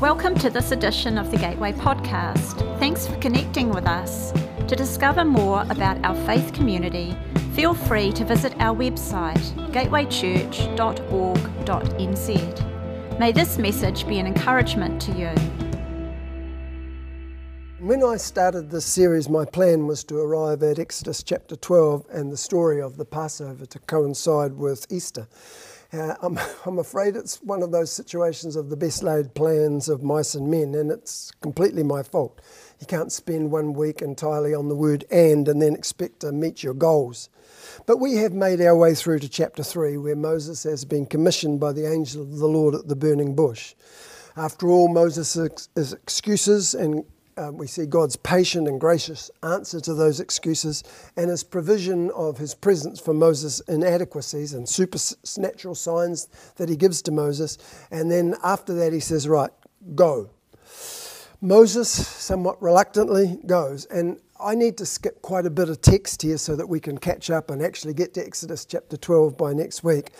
Welcome to this edition of the Gateway Podcast. Thanks for connecting with us. To discover more about our faith community, feel free to visit our website, gatewaychurch.org.nz. May this message be an encouragement to you. When I started this series, my plan was to arrive at Exodus chapter 12 and the story of the Passover to coincide with Easter. Uh, I'm, I'm afraid it's one of those situations of the best laid plans of mice and men, and it's completely my fault. You can't spend one week entirely on the word and and then expect to meet your goals. But we have made our way through to chapter 3, where Moses has been commissioned by the angel of the Lord at the burning bush. After all Moses' excuses and um, we see God's patient and gracious answer to those excuses and his provision of his presence for Moses' inadequacies and supernatural signs that he gives to Moses. And then after that, he says, Right, go. Moses, somewhat reluctantly, goes. And I need to skip quite a bit of text here so that we can catch up and actually get to Exodus chapter 12 by next week.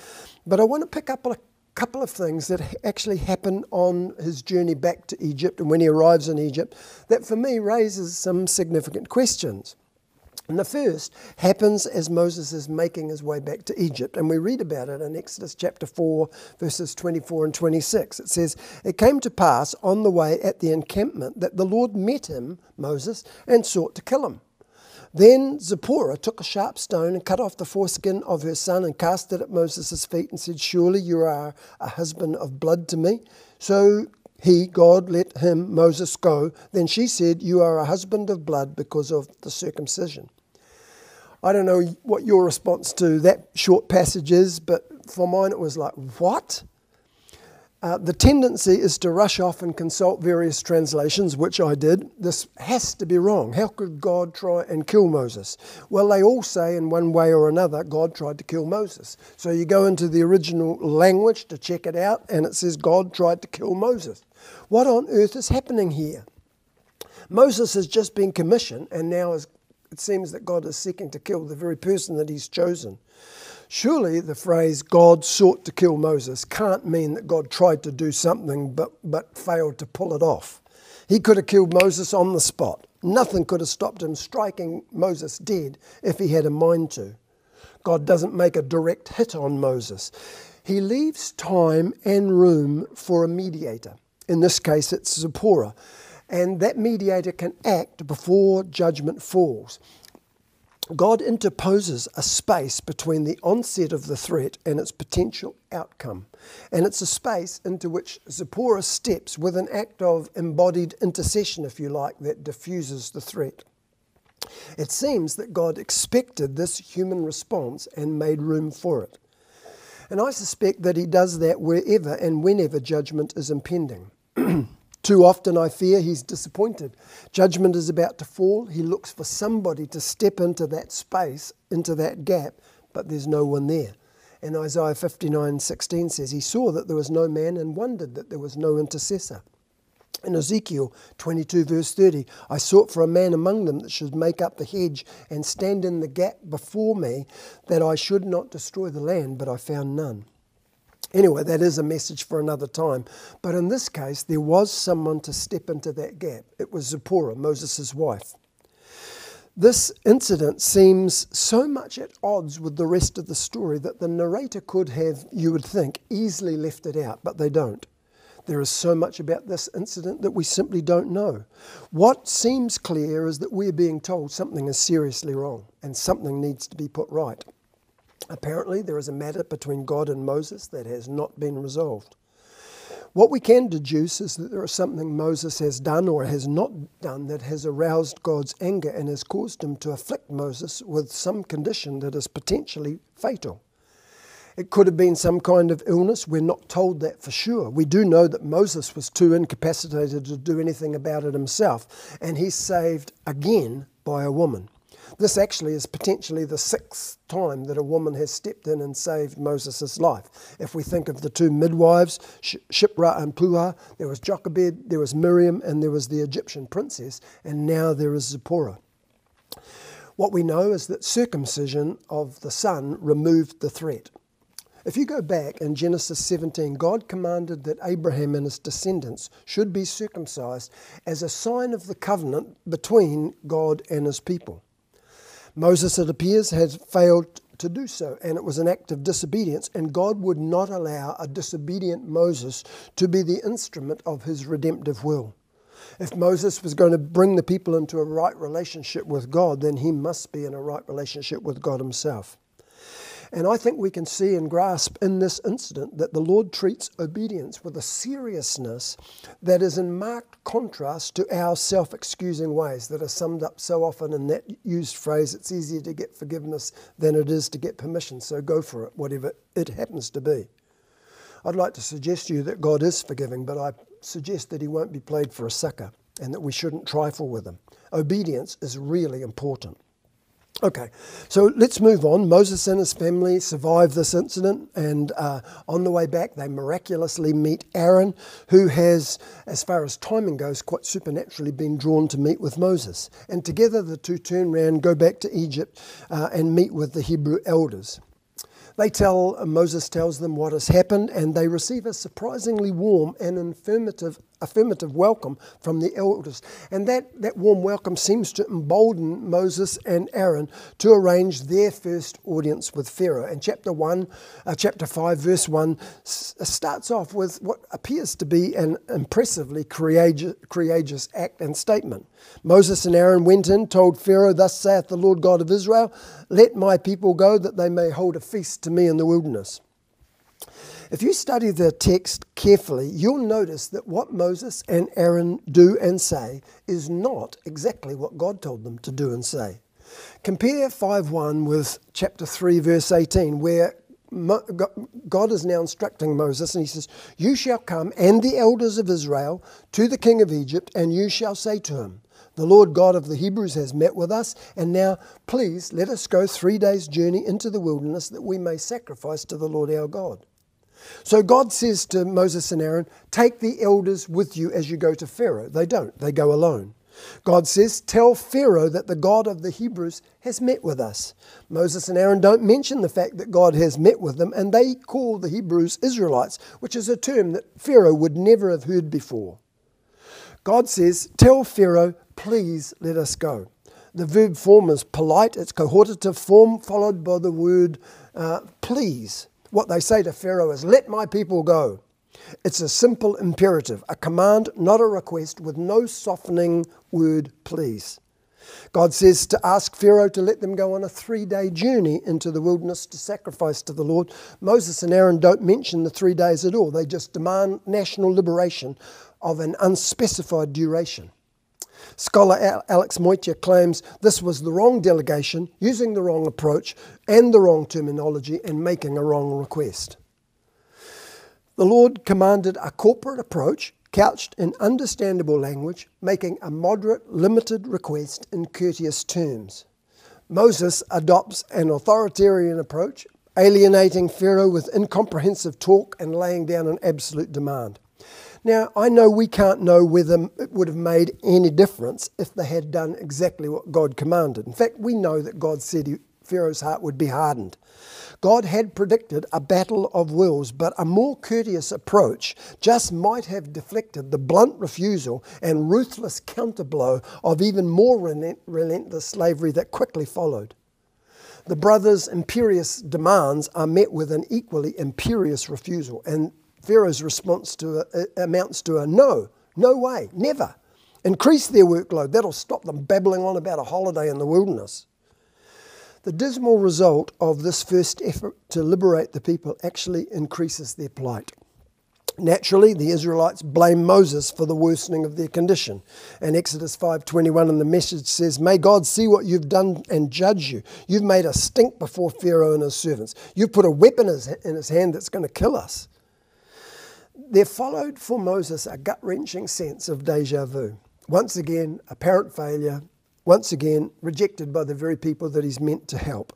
But I want to pick up a couple of things that actually happen on his journey back to Egypt and when he arrives in Egypt that for me raises some significant questions. And the first happens as Moses is making his way back to Egypt. And we read about it in Exodus chapter 4, verses 24 and 26. It says, It came to pass on the way at the encampment that the Lord met him, Moses, and sought to kill him. Then Zipporah took a sharp stone and cut off the foreskin of her son and cast it at Moses' feet and said, Surely you are a husband of blood to me. So he, God, let him, Moses, go. Then she said, You are a husband of blood because of the circumcision. I don't know what your response to that short passage is, but for mine it was like, What? Uh, the tendency is to rush off and consult various translations, which I did. This has to be wrong. How could God try and kill Moses? Well, they all say in one way or another God tried to kill Moses. So you go into the original language to check it out, and it says God tried to kill Moses. What on earth is happening here? Moses has just been commissioned, and now is, it seems that God is seeking to kill the very person that he's chosen. Surely the phrase God sought to kill Moses can't mean that God tried to do something but, but failed to pull it off. He could have killed Moses on the spot. Nothing could have stopped him striking Moses dead if he had a mind to. God doesn't make a direct hit on Moses. He leaves time and room for a mediator. In this case, it's Zipporah. And that mediator can act before judgment falls. God interposes a space between the onset of the threat and its potential outcome. And it's a space into which Zipporah steps with an act of embodied intercession, if you like, that diffuses the threat. It seems that God expected this human response and made room for it. And I suspect that He does that wherever and whenever judgment is impending. Too often, I fear, he's disappointed. Judgment is about to fall. He looks for somebody to step into that space, into that gap, but there's no one there. And Isaiah 59 16 says, He saw that there was no man and wondered that there was no intercessor. In Ezekiel 22, verse 30, I sought for a man among them that should make up the hedge and stand in the gap before me, that I should not destroy the land, but I found none. Anyway, that is a message for another time. But in this case, there was someone to step into that gap. It was Zipporah, Moses' wife. This incident seems so much at odds with the rest of the story that the narrator could have, you would think, easily left it out, but they don't. There is so much about this incident that we simply don't know. What seems clear is that we're being told something is seriously wrong and something needs to be put right. Apparently, there is a matter between God and Moses that has not been resolved. What we can deduce is that there is something Moses has done or has not done that has aroused God's anger and has caused him to afflict Moses with some condition that is potentially fatal. It could have been some kind of illness. We're not told that for sure. We do know that Moses was too incapacitated to do anything about it himself, and he's saved again by a woman. This actually is potentially the sixth time that a woman has stepped in and saved Moses' life. If we think of the two midwives, Shiphrah and Puah, there was Jochebed, there was Miriam, and there was the Egyptian princess, and now there is Zipporah. What we know is that circumcision of the son removed the threat. If you go back in Genesis 17, God commanded that Abraham and his descendants should be circumcised as a sign of the covenant between God and his people. Moses, it appears, had failed to do so, and it was an act of disobedience, and God would not allow a disobedient Moses to be the instrument of his redemptive will. If Moses was going to bring the people into a right relationship with God, then he must be in a right relationship with God himself. And I think we can see and grasp in this incident that the Lord treats obedience with a seriousness that is in marked contrast to our self excusing ways that are summed up so often in that used phrase it's easier to get forgiveness than it is to get permission, so go for it, whatever it happens to be. I'd like to suggest to you that God is forgiving, but I suggest that He won't be played for a sucker and that we shouldn't trifle with Him. Obedience is really important. Okay, so let's move on. Moses and his family survive this incident, and uh, on the way back, they miraculously meet Aaron, who has, as far as timing goes, quite supernaturally been drawn to meet with Moses. And together, the two turn around, go back to Egypt, uh, and meet with the Hebrew elders. They tell, Moses tells them what has happened, and they receive a surprisingly warm and affirmative, affirmative welcome from the elders. And that, that warm welcome seems to embolden Moses and Aaron to arrange their first audience with Pharaoh. And chapter 1, uh, chapter 5, verse 1 s- starts off with what appears to be an impressively courageous, courageous act and statement. Moses and Aaron went in, told Pharaoh, Thus saith the Lord God of Israel, Let my people go, that they may hold a feast to me in the wilderness. If you study the text carefully, you'll notice that what Moses and Aaron do and say is not exactly what God told them to do and say. Compare 5:1 with chapter 3 verse 18 where God is now instructing Moses and he says, "You shall come and the elders of Israel to the king of Egypt and you shall say to him, the Lord God of the Hebrews has met with us, and now please let us go three days' journey into the wilderness that we may sacrifice to the Lord our God. So God says to Moses and Aaron, Take the elders with you as you go to Pharaoh. They don't, they go alone. God says, Tell Pharaoh that the God of the Hebrews has met with us. Moses and Aaron don't mention the fact that God has met with them, and they call the Hebrews Israelites, which is a term that Pharaoh would never have heard before. God says, Tell Pharaoh, please let us go. The verb form is polite, it's cohortative form followed by the word uh, please. What they say to Pharaoh is, Let my people go. It's a simple imperative, a command, not a request, with no softening word please. God says to ask Pharaoh to let them go on a three day journey into the wilderness to sacrifice to the Lord. Moses and Aaron don't mention the three days at all, they just demand national liberation of an unspecified duration. Scholar Alec Motyer claims this was the wrong delegation, using the wrong approach and the wrong terminology, and making a wrong request. The Lord commanded a corporate approach couched in understandable language, making a moderate, limited request in courteous terms. Moses adopts an authoritarian approach, alienating Pharaoh with incomprehensive talk and laying down an absolute demand. Now, I know we can't know whether it would have made any difference if they had done exactly what God commanded. In fact, we know that God said Pharaoh's heart would be hardened. God had predicted a battle of wills, but a more courteous approach just might have deflected the blunt refusal and ruthless counterblow of even more relentless slavery that quickly followed. The brothers' imperious demands are met with an equally imperious refusal, and Pharaoh's response to a, amounts to a no, no way, never. Increase their workload. That'll stop them babbling on about a holiday in the wilderness. The dismal result of this first effort to liberate the people actually increases their plight. Naturally, the Israelites blame Moses for the worsening of their condition. And Exodus 5:21 in the message says, "May God see what you've done and judge you. You've made us stink before Pharaoh and his servants. You've put a weapon in his hand that's going to kill us." There followed for Moses a gut-wrenching sense of deja vu. Once again, apparent failure, once again rejected by the very people that he's meant to help.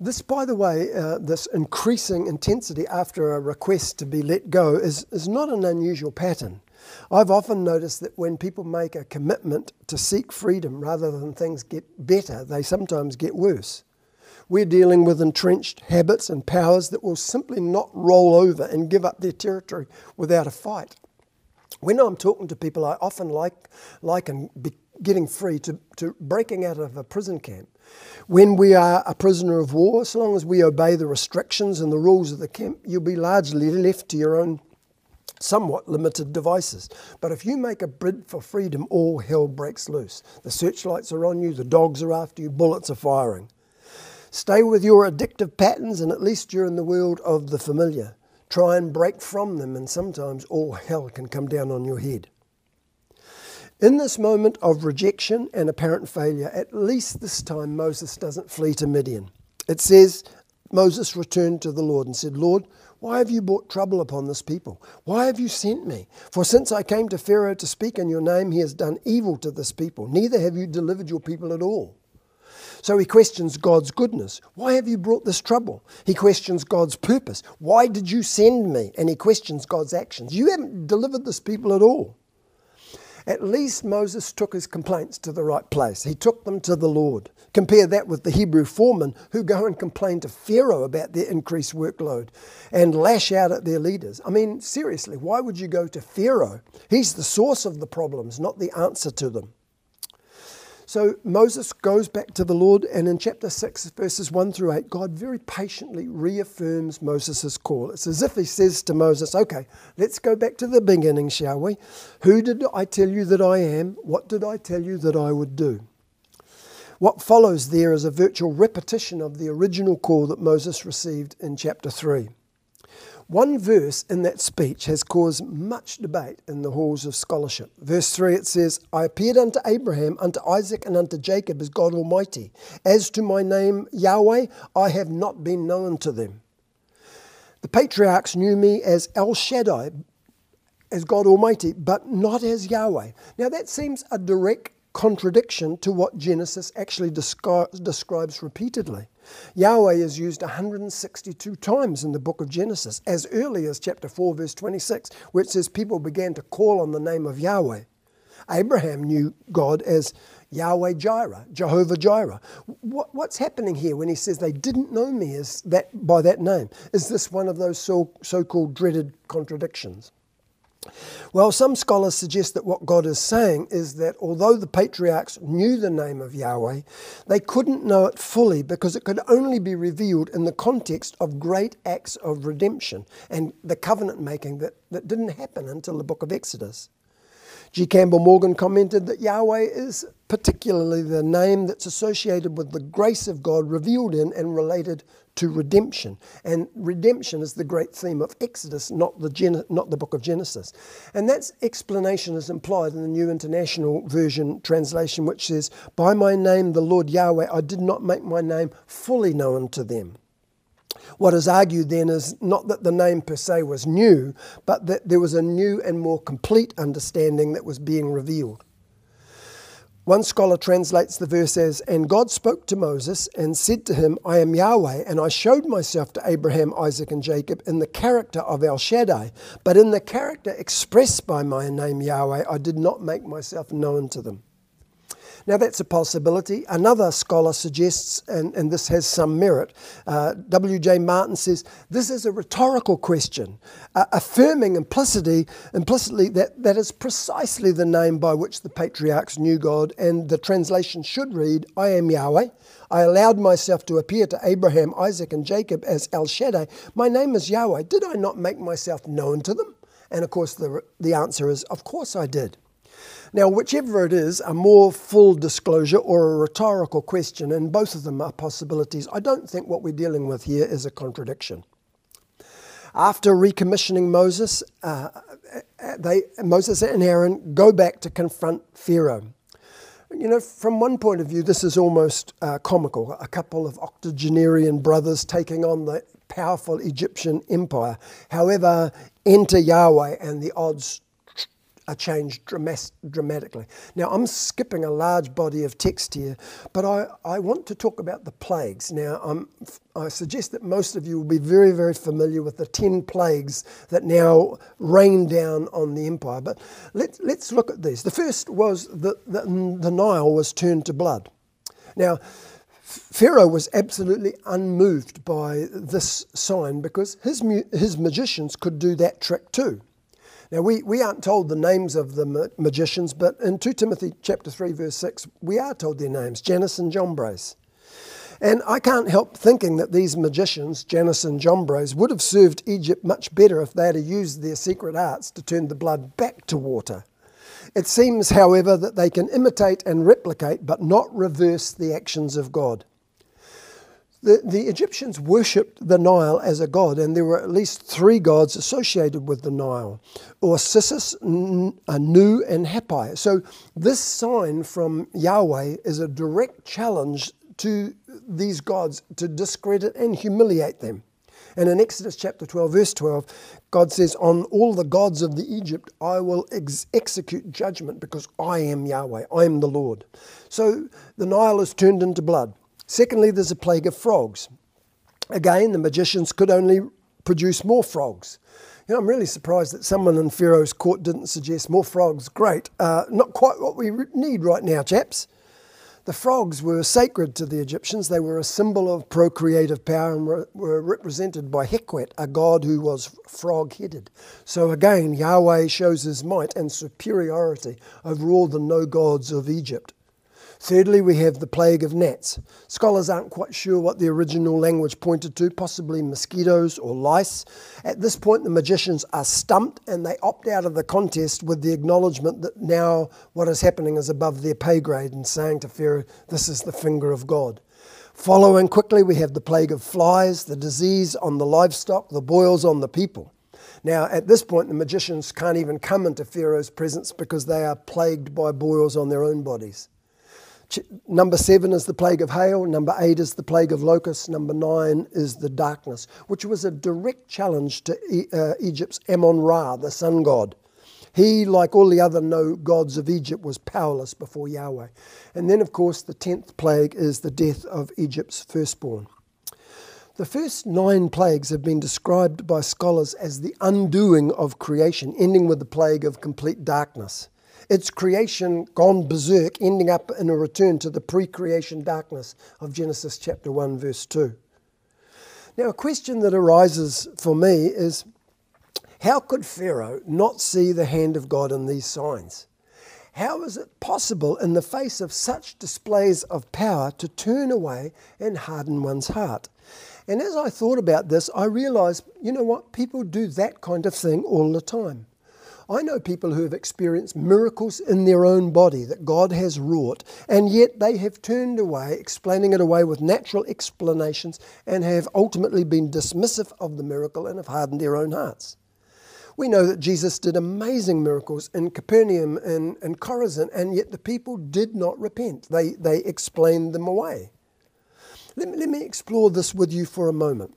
This, by the way, uh, this increasing intensity after a request to be let go is, is not an unusual pattern. I've often noticed that when people make a commitment to seek freedom rather than things get better, they sometimes get worse. We're dealing with entrenched habits and powers that will simply not roll over and give up their territory without a fight. When I'm talking to people, I often like, liken getting free to, to breaking out of a prison camp. When we are a prisoner of war, so long as we obey the restrictions and the rules of the camp, you'll be largely left to your own somewhat limited devices. But if you make a bid for freedom, all hell breaks loose. The searchlights are on you, the dogs are after you, bullets are firing. Stay with your addictive patterns, and at least you're in the world of the familiar. Try and break from them, and sometimes all hell can come down on your head. In this moment of rejection and apparent failure, at least this time Moses doesn't flee to Midian. It says, Moses returned to the Lord and said, Lord, why have you brought trouble upon this people? Why have you sent me? For since I came to Pharaoh to speak in your name, he has done evil to this people. Neither have you delivered your people at all. So he questions God's goodness. Why have you brought this trouble? He questions God's purpose. Why did you send me? And he questions God's actions. You haven't delivered this people at all. At least Moses took his complaints to the right place. He took them to the Lord. Compare that with the Hebrew foremen who go and complain to Pharaoh about their increased workload and lash out at their leaders. I mean, seriously, why would you go to Pharaoh? He's the source of the problems, not the answer to them. So Moses goes back to the Lord, and in chapter 6, verses 1 through 8, God very patiently reaffirms Moses' call. It's as if he says to Moses, Okay, let's go back to the beginning, shall we? Who did I tell you that I am? What did I tell you that I would do? What follows there is a virtual repetition of the original call that Moses received in chapter 3. One verse in that speech has caused much debate in the halls of scholarship. Verse 3 it says, I appeared unto Abraham, unto Isaac, and unto Jacob as God Almighty. As to my name Yahweh, I have not been known to them. The patriarchs knew me as El Shaddai, as God Almighty, but not as Yahweh. Now that seems a direct contradiction to what Genesis actually descri- describes repeatedly. Yahweh is used 162 times in the book of Genesis, as early as chapter 4, verse 26, where it says people began to call on the name of Yahweh. Abraham knew God as Yahweh Jireh, Jehovah Jireh. What, what's happening here when he says they didn't know me as that, by that name? Is this one of those so, so-called dreaded contradictions? Well, some scholars suggest that what God is saying is that although the patriarchs knew the name of Yahweh, they couldn't know it fully because it could only be revealed in the context of great acts of redemption and the covenant making that, that didn't happen until the book of Exodus. G. Campbell Morgan commented that Yahweh is particularly the name that's associated with the grace of God revealed in and related to redemption. And redemption is the great theme of Exodus, not the, Gen- not the book of Genesis. And that explanation is implied in the New International Version translation, which says, By my name, the Lord Yahweh, I did not make my name fully known to them. What is argued then is not that the name per se was new, but that there was a new and more complete understanding that was being revealed. One scholar translates the verse as, And God spoke to Moses and said to him, I am Yahweh, and I showed myself to Abraham, Isaac, and Jacob in the character of El Shaddai, but in the character expressed by my name Yahweh, I did not make myself known to them. Now, that's a possibility. Another scholar suggests, and, and this has some merit, uh, W.J. Martin says, this is a rhetorical question, uh, affirming implicitly, implicitly that that is precisely the name by which the patriarchs knew God, and the translation should read, I am Yahweh. I allowed myself to appear to Abraham, Isaac, and Jacob as El Shaddai. My name is Yahweh. Did I not make myself known to them? And of course, the, the answer is, Of course I did. Now, whichever it is, a more full disclosure or a rhetorical question, and both of them are possibilities, I don't think what we're dealing with here is a contradiction. After recommissioning Moses, uh, they, Moses and Aaron go back to confront Pharaoh. You know, from one point of view, this is almost uh, comical. A couple of octogenarian brothers taking on the powerful Egyptian empire. However, enter Yahweh and the odds are changed dramatically. Now, I'm skipping a large body of text here, but I, I want to talk about the plagues. Now, I'm, I suggest that most of you will be very, very familiar with the 10 plagues that now rain down on the empire. But let, let's look at these. The first was that the, the Nile was turned to blood. Now, Pharaoh was absolutely unmoved by this sign because his, his magicians could do that trick too. Now, we, we aren't told the names of the ma- magicians, but in 2 Timothy chapter 3, verse 6, we are told their names, Jannes and Jambres. And I can't help thinking that these magicians, Jannes and Jambres, would have served Egypt much better if they had used their secret arts to turn the blood back to water. It seems, however, that they can imitate and replicate, but not reverse the actions of God. The, the Egyptians worshipped the Nile as a god, and there were at least three gods associated with the Nile Osiris, Anu, and Hapi. So, this sign from Yahweh is a direct challenge to these gods to discredit and humiliate them. And in Exodus chapter 12, verse 12, God says, On all the gods of the Egypt I will ex- execute judgment because I am Yahweh, I am the Lord. So the Nile is turned into blood. Secondly, there's a plague of frogs. Again, the magicians could only produce more frogs. You know, I'm really surprised that someone in Pharaoh's court didn't suggest more frogs. Great. Uh, not quite what we need right now, chaps. The frogs were sacred to the Egyptians. They were a symbol of procreative power and were, were represented by Hekwet, a god who was frog headed. So again, Yahweh shows his might and superiority over all the no gods of Egypt. Thirdly, we have the plague of gnats. Scholars aren't quite sure what the original language pointed to, possibly mosquitoes or lice. At this point, the magicians are stumped and they opt out of the contest with the acknowledgement that now what is happening is above their pay grade and saying to Pharaoh, This is the finger of God. Following quickly, we have the plague of flies, the disease on the livestock, the boils on the people. Now, at this point, the magicians can't even come into Pharaoh's presence because they are plagued by boils on their own bodies. Number seven is the plague of hail. Number eight is the plague of locusts. Number nine is the darkness, which was a direct challenge to uh, Egypt's Amon Ra, the sun god. He, like all the other no gods of Egypt, was powerless before Yahweh. And then, of course, the tenth plague is the death of Egypt's firstborn. The first nine plagues have been described by scholars as the undoing of creation, ending with the plague of complete darkness its creation gone berserk, ending up in a return to the pre creation darkness of Genesis chapter 1, verse 2. Now, a question that arises for me is how could Pharaoh not see the hand of God in these signs? How is it possible, in the face of such displays of power, to turn away and harden one's heart? And as I thought about this, I realized you know what? People do that kind of thing all the time. I know people who have experienced miracles in their own body that God has wrought, and yet they have turned away, explaining it away with natural explanations, and have ultimately been dismissive of the miracle and have hardened their own hearts. We know that Jesus did amazing miracles in Capernaum and, and Chorazin, and yet the people did not repent. They, they explained them away. Let let me explore this with you for a moment.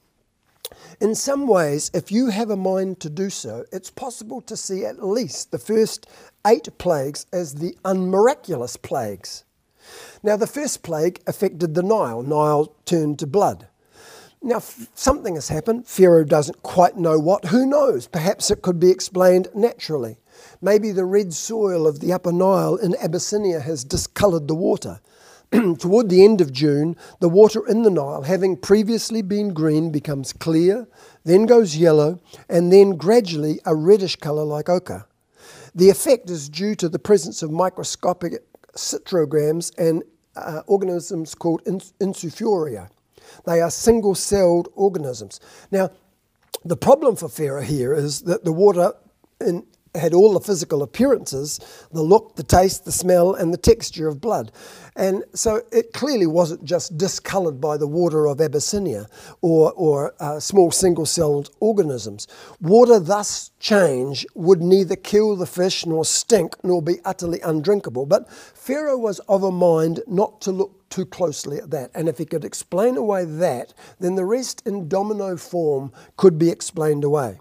In some ways, if you have a mind to do so, it's possible to see at least the first eight plagues as the unmiraculous plagues. Now, the first plague affected the Nile. Nile turned to blood. Now, something has happened. Pharaoh doesn't quite know what. Who knows? Perhaps it could be explained naturally. Maybe the red soil of the Upper Nile in Abyssinia has discoloured the water. toward the end of June, the water in the Nile, having previously been green, becomes clear, then goes yellow, and then gradually a reddish colour like ochre. The effect is due to the presence of microscopic cryptogams and uh, organisms called infusoria. They are single celled organisms. Now, the problem for Pharaoh here is that the water in had all the physical appearances the look, the taste, the smell, and the texture of blood. And so it clearly wasn't just discoloured by the water of Abyssinia or, or uh, small single celled organisms. Water thus change would neither kill the fish nor stink nor be utterly undrinkable. But Pharaoh was of a mind not to look too closely at that. And if he could explain away that, then the rest in domino form could be explained away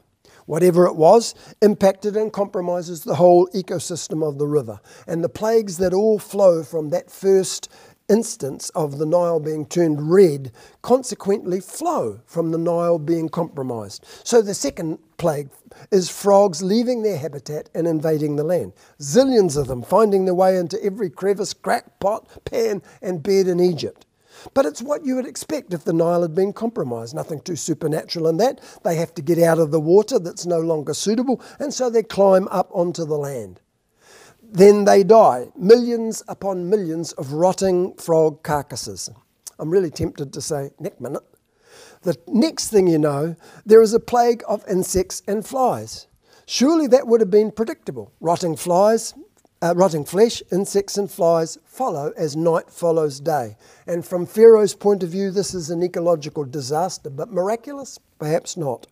whatever it was, impacted and compromises the whole ecosystem of the river. And the plagues that all flow from that first instance of the Nile being turned red consequently flow from the Nile being compromised. So the second plague is frogs leaving their habitat and invading the land. Zillions of them finding their way into every crevice, crack, pot, pan, and bed in Egypt. But it's what you would expect if the Nile had been compromised. Nothing too supernatural in that. They have to get out of the water that's no longer suitable, and so they climb up onto the land. Then they die, millions upon millions of rotting frog carcasses. I'm really tempted to say, next minute. The next thing you know, there is a plague of insects and flies. Surely that would have been predictable. Rotting flies, uh, rotting flesh, insects, and flies follow as night follows day. And from Pharaoh's point of view, this is an ecological disaster, but miraculous? Perhaps not.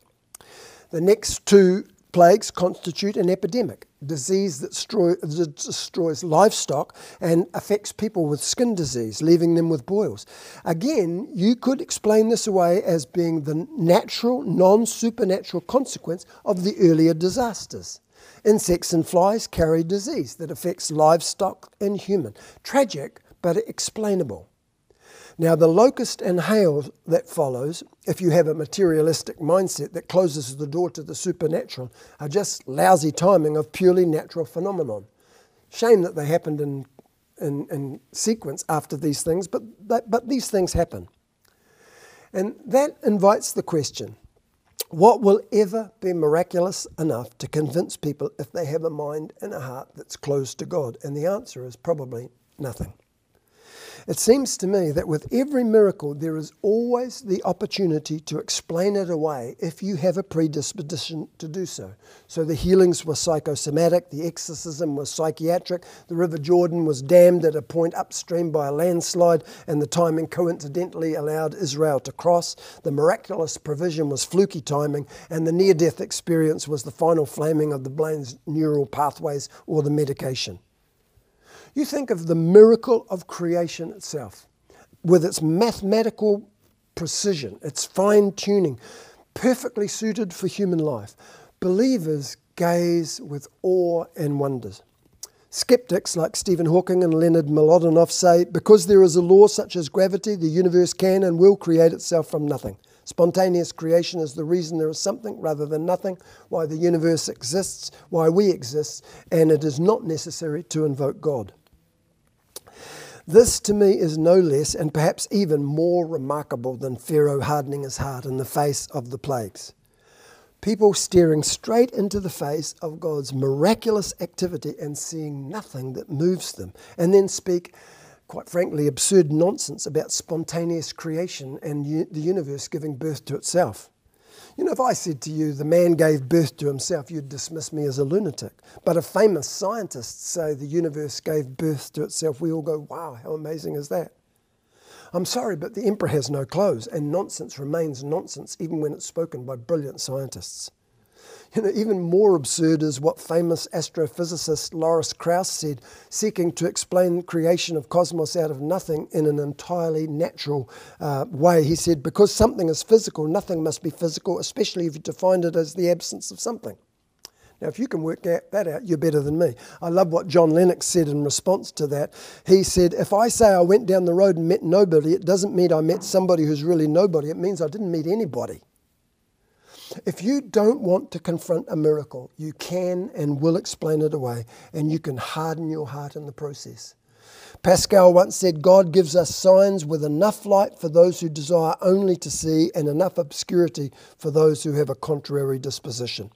The next two plagues constitute an epidemic, disease that, destroys livestock and affects people with skin disease, leaving them with boils. Again, you could explain this away as being the natural, non supernatural consequence of the earlier disasters. Insects and flies carry disease that affects livestock and human. Tragic, but explainable. Now, the locust and hail that follows, if you have a materialistic mindset that closes the door to the supernatural, are just lousy timing of purely natural phenomenon. Shame that they happened in, in, in sequence after these things, but, but these things happen. And that invites the question what will ever be miraculous enough to convince people if they have a mind and a heart that's closed to God? And the answer is probably nothing. It seems to me that with every miracle, there is always the opportunity to explain it away if you have a predisposition to do so. So the healings were psychosomatic, the exorcism was psychiatric, the River Jordan was dammed at a point upstream by a landslide, and the timing coincidentally allowed Israel to cross. The miraculous provision was fluky timing, and the near death experience was the final flaming of the brain's neural pathways or the medication. You think of the miracle of creation itself, with its mathematical precision, its fine tuning, perfectly suited for human life. Believers gaze with awe and wonders. Skeptics like Stephen Hawking and Leonard Mlodinow say because there is a law such as gravity, the universe can and will create itself from nothing. Spontaneous creation is the reason there is something rather than nothing, why the universe exists, why we exist, and it is not necessary to invoke God. This to me is no less and perhaps even more remarkable than Pharaoh hardening his heart in the face of the plagues. People staring straight into the face of God's miraculous activity and seeing nothing that moves them, and then speak, quite frankly, absurd nonsense about spontaneous creation and the universe giving birth to itself. You know, if I said to you, the man gave birth to himself, you'd dismiss me as a lunatic. But if famous scientists say the universe gave birth to itself, we all go, wow, how amazing is that? I'm sorry, but the emperor has no clothes, and nonsense remains nonsense even when it's spoken by brilliant scientists. Even more absurd is what famous astrophysicist Lawrence Krauss said, seeking to explain creation of cosmos out of nothing in an entirely natural uh, way. He said, because something is physical, nothing must be physical, especially if you define it as the absence of something. Now, if you can work that out, you're better than me. I love what John Lennox said in response to that. He said, If I say I went down the road and met nobody, it doesn't mean I met somebody who's really nobody. It means I didn't meet anybody. If you don't want to confront a miracle, you can and will explain it away, and you can harden your heart in the process. Pascal once said, God gives us signs with enough light for those who desire only to see and enough obscurity for those who have a contrary disposition.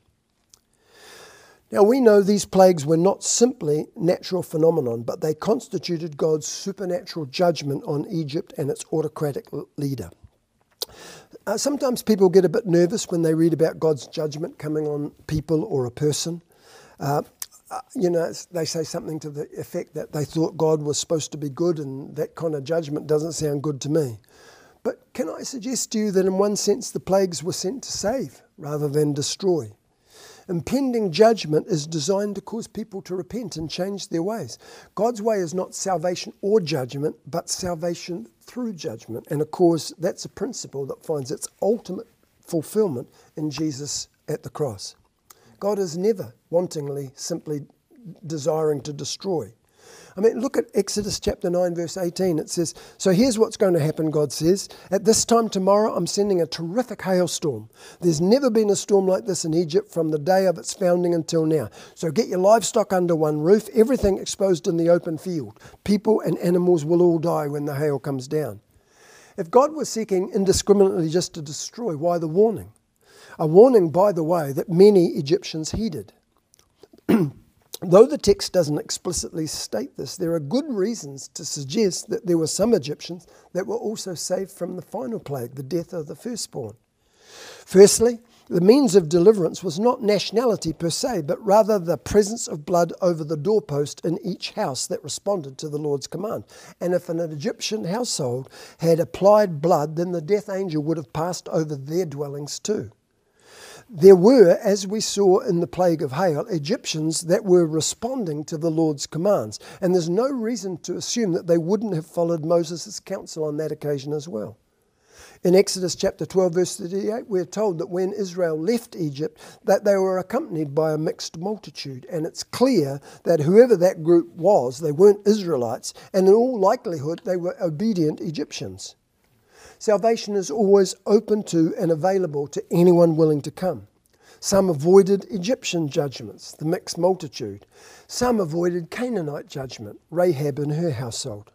Now we know these plagues were not simply natural phenomenon, but they constituted God's supernatural judgment on Egypt and its autocratic leader. Uh, sometimes people get a bit nervous when they read about God's judgment coming on people or a person. Uh, uh, you know, they say something to the effect that they thought God was supposed to be good, and that kind of judgment doesn't sound good to me. But can I suggest to you that, in one sense, the plagues were sent to save rather than destroy? Impending judgment is designed to cause people to repent and change their ways. God's way is not salvation or judgment, but salvation through judgment. And of course, that's a principle that finds its ultimate fulfillment in Jesus at the cross. God is never wantingly simply desiring to destroy. I mean, look at Exodus chapter 9, verse 18. It says, So here's what's going to happen, God says. At this time tomorrow, I'm sending a terrific hailstorm. There's never been a storm like this in Egypt from the day of its founding until now. So get your livestock under one roof, everything exposed in the open field. People and animals will all die when the hail comes down. If God was seeking indiscriminately just to destroy, why the warning? A warning, by the way, that many Egyptians heeded. Though the text doesn't explicitly state this, there are good reasons to suggest that there were some Egyptians that were also saved from the final plague, the death of the firstborn. Firstly, the means of deliverance was not nationality per se, but rather the presence of blood over the doorpost in each house that responded to the Lord's command. And if an Egyptian household had applied blood, then the death angel would have passed over their dwellings too. There were, as we saw in the plague of hail, Egyptians that were responding to the Lord's commands. And there's no reason to assume that they wouldn't have followed Moses' counsel on that occasion as well. In Exodus chapter 12, verse 38, we're told that when Israel left Egypt, that they were accompanied by a mixed multitude. And it's clear that whoever that group was, they weren't Israelites, and in all likelihood, they were obedient Egyptians. Salvation is always open to and available to anyone willing to come. Some avoided Egyptian judgments, the mixed multitude. Some avoided Canaanite judgment, Rahab and her household.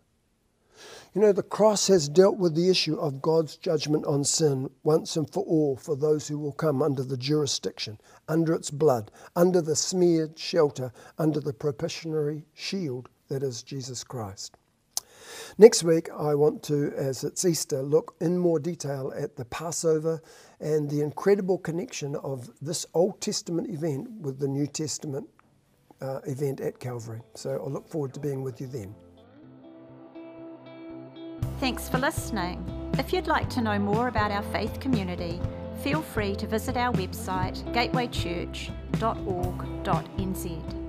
You know, the cross has dealt with the issue of God's judgment on sin once and for all for those who will come under the jurisdiction, under its blood, under the smeared shelter, under the propitiatory shield that is Jesus Christ. Next week, I want to, as it's Easter, look in more detail at the Passover and the incredible connection of this Old Testament event with the New Testament uh, event at Calvary. So I look forward to being with you then. Thanks for listening. If you'd like to know more about our faith community, feel free to visit our website gatewaychurch.org.nz.